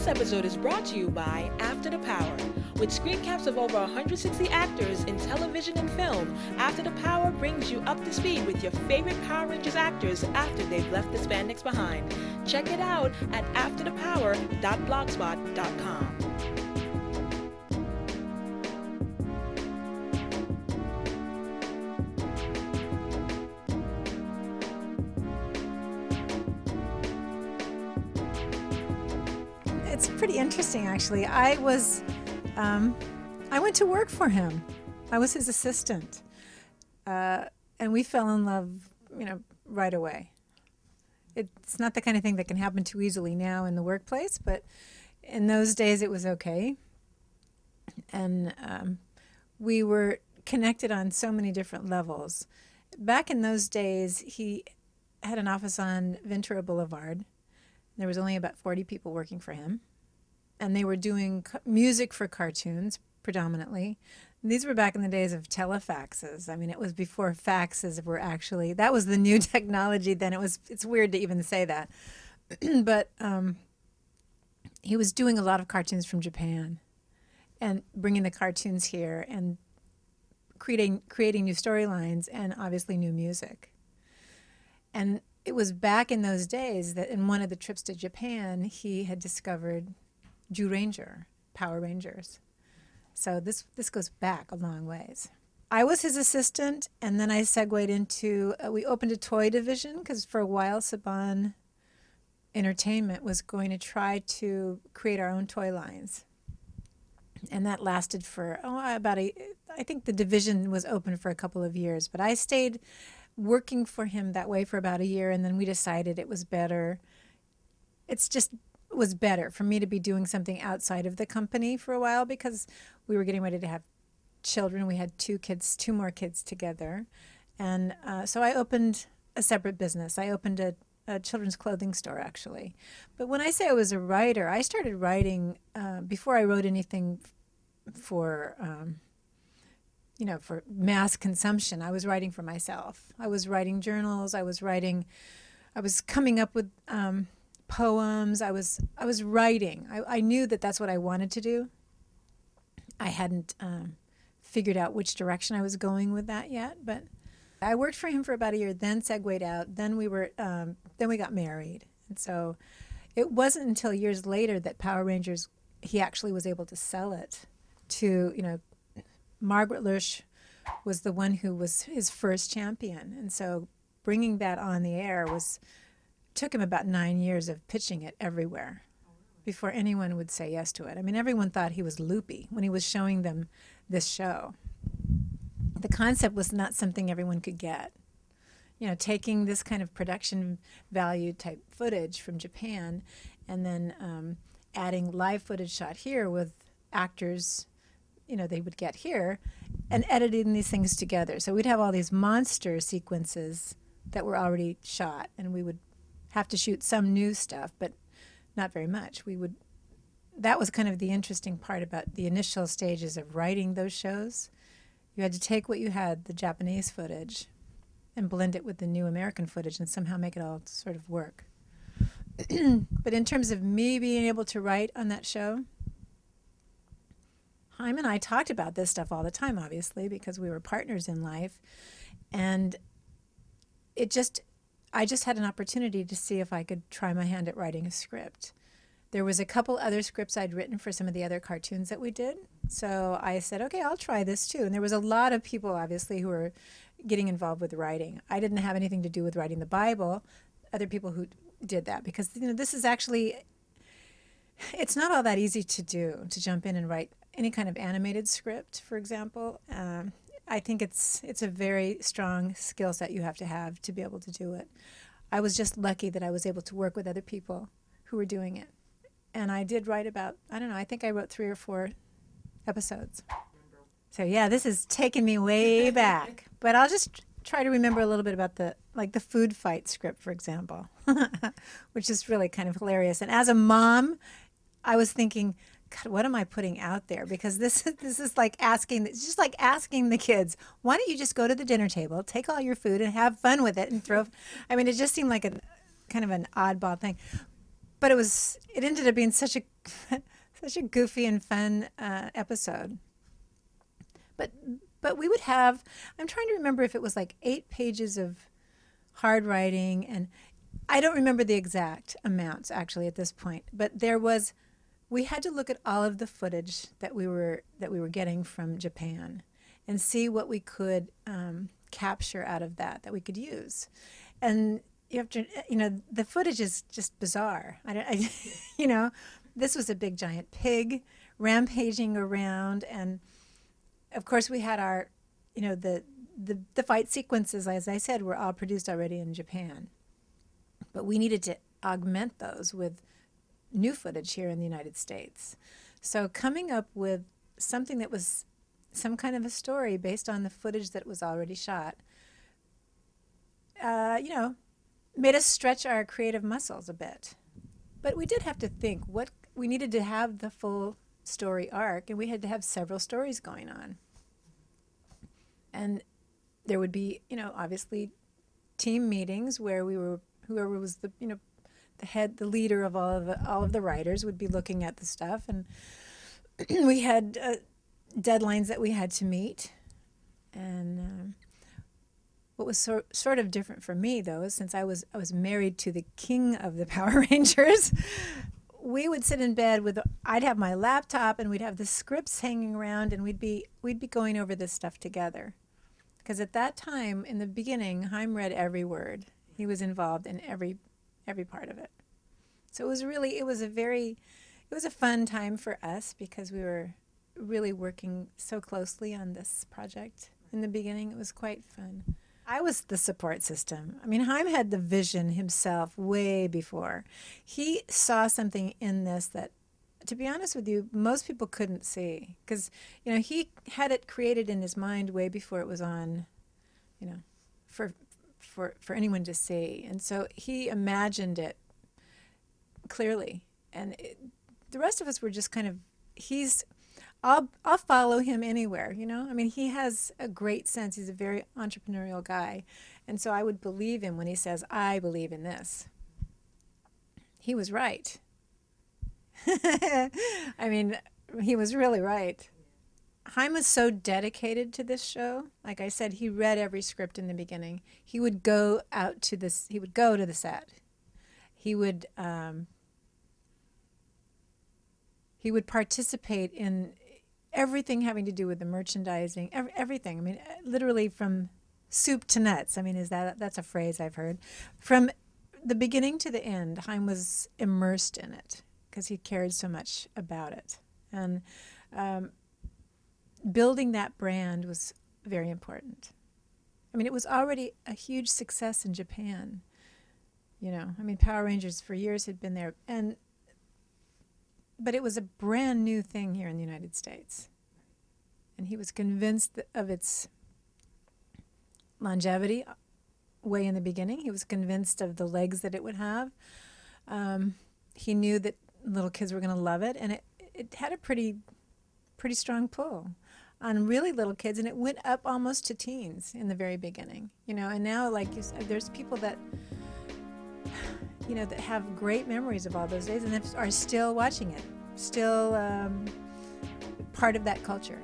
This episode is brought to you by After the Power. With screen caps of over 160 actors in television and film, After the Power brings you up to speed with your favorite Power Rangers actors after they've left the spandex behind. Check it out at afterthepower.blogspot.com. It's pretty interesting, actually. I was, um, I went to work for him. I was his assistant, uh, and we fell in love, you know, right away. It's not the kind of thing that can happen too easily now in the workplace, but in those days it was okay. And um, we were connected on so many different levels. Back in those days, he had an office on Ventura Boulevard. There was only about 40 people working for him. And they were doing music for cartoons predominantly. These were back in the days of telefaxes. I mean, it was before faxes were actually, that was the new technology then. It was, it's weird to even say that. but um, he was doing a lot of cartoons from Japan and bringing the cartoons here and creating, creating new storylines and obviously new music. And it was back in those days that in one of the trips to Japan, he had discovered Zyuranger, Power Rangers. So this this goes back a long ways. I was his assistant, and then I segued into uh, we opened a toy division because for a while Saban Entertainment was going to try to create our own toy lines, and that lasted for oh about a I think the division was open for a couple of years, but I stayed working for him that way for about a year, and then we decided it was better. It's just was better for me to be doing something outside of the company for a while because we were getting ready to have children. We had two kids, two more kids together, and uh, so I opened a separate business. I opened a, a, children's clothing store actually. But when I say I was a writer, I started writing uh, before I wrote anything for. Um, you know, for mass consumption. I was writing for myself. I was writing journals. I was writing. I was coming up with um, poems. I was I was writing. I, I knew that that's what I wanted to do. I hadn't um, figured out which direction I was going with that yet, but I worked for him for about a year. Then segued out. Then we were um, then we got married, and so it wasn't until years later that Power Rangers he actually was able to sell it to you know Margaret Loesch was the one who was his first champion, and so bringing that on the air was took him about nine years of pitching it everywhere before anyone would say yes to it. I mean, everyone thought he was loopy when he was showing them this show. The concept was not something everyone could get. You know, taking this kind of production value type footage from Japan and then um, adding live footage shot here with actors you know they would get here and editing these things together so we'd have all these monster sequences that were already shot and we would have to shoot some new stuff but not very much. We would that was kind of the interesting part about the initial stages of writing those shows. You had to take what you had the japanese footage and blend it with the new american footage and somehow make it all sort of work. But in terms of me being able to write on that show Haim and I talked about this stuff all the time, obviously, because we were partners in life. And it just, I just had an opportunity to see if I could try my hand at writing a script. There was a couple other scripts I'd written for some of the other cartoons that we did. So I said, okay, I'll try this too. And there was a lot of people, obviously, who were getting involved with writing. I didn't have anything to do with writing the Bible. Other people who did that because you know this is actually it's not all that easy to do to jump in and write any kind of animated script, for example, um, I think it's it's a very strong skill set you have to have to be able to do it. I was just lucky that I was able to work with other people who were doing it, and I did write about I don't know I think I wrote three or four episodes. So yeah, this is taking me way back, but I'll just try to remember a little bit about the like the food fight script, for example, which is really kind of hilarious. And as a mom, I was thinking God, what am I putting out there? Because this is this is like asking, it's just like asking the kids, why don't you just go to the dinner table, take all your food, and have fun with it, and throw. I mean, it just seemed like a kind of an oddball thing, but it was. It ended up being such a such a goofy and fun uh, episode. But but we would have. I'm trying to remember if it was like eight pages of hard writing, and I don't remember the exact amounts actually at this point. But there was. We had to look at all of the footage that we were that we were getting from Japan, and see what we could um, capture out of that that we could use, and you have to you know the footage is just bizarre. I don't I, you know this was a big giant pig rampaging around. And of course we had our you know the the, the fight sequences as i said were all produced already in japan. But we needed to augment those with new footage here in the united states so coming up with something that was some kind of a story based on the footage that was already shot uh, you know made us stretch our creative muscles a bit but we did have to think what we needed to have the full story arc, and we had to have several stories going on. And there would be, you know, obviously team meetings where we were whoever was the, you know, the head, the leader of all of the, all of the writers would be looking at the stuff, and we had uh, deadlines that we had to meet, and. Uh, what was so, sort of different for me, though, is since I was I was married to the king of the Power Rangers, we would sit in bed with I'd have my laptop and we'd have the scripts hanging around and we'd be we'd be going over this stuff together. Because at that time in the beginning, Haim read every word. He was involved in every every part of it. So it was really it was a very it was a fun time for us because we were really working so closely on this project. In the beginning, it was quite fun. I was the support system. I mean, Haim had the vision himself way before. He saw something in this that, to be honest with you, most people couldn't see. Because, you know, he had it created in his mind way before it was on, you know, for, for, for anyone to see. And so he imagined it clearly. And it, the rest of us were just kind of, he's I'll I'll follow him anywhere, you know? I mean, he has a great sense. He's a very entrepreneurial guy. And so I would believe him when he says, "I believe in this." He was right. I mean, he was really right. Haim was so dedicated to this show. Like I said, he read every script in the beginning. He would go out to this. He would go to the set. He would um, he would participate in everything having to do with the merchandising, every, everything. I mean, uh, literally from soup to nuts. I mean, is that that's a phrase I've heard from the beginning to the end. Haim was immersed in it because he cared so much about it, and um, building that brand was very important. I mean, it was already a huge success in Japan. You know, I mean, Power Rangers for years had been there, and but it was a brand new thing here in the United States. And he was convinced of its longevity way in the beginning. He was convinced of the legs that it would have. Um, he knew that little kids were going to love it, and it, it had a pretty, pretty strong pull on really little kids, and it went up almost to teens in the very beginning. You know, and now like you said, there's people that you know, that have great memories of all those days and are still watching it, still um, part of that culture.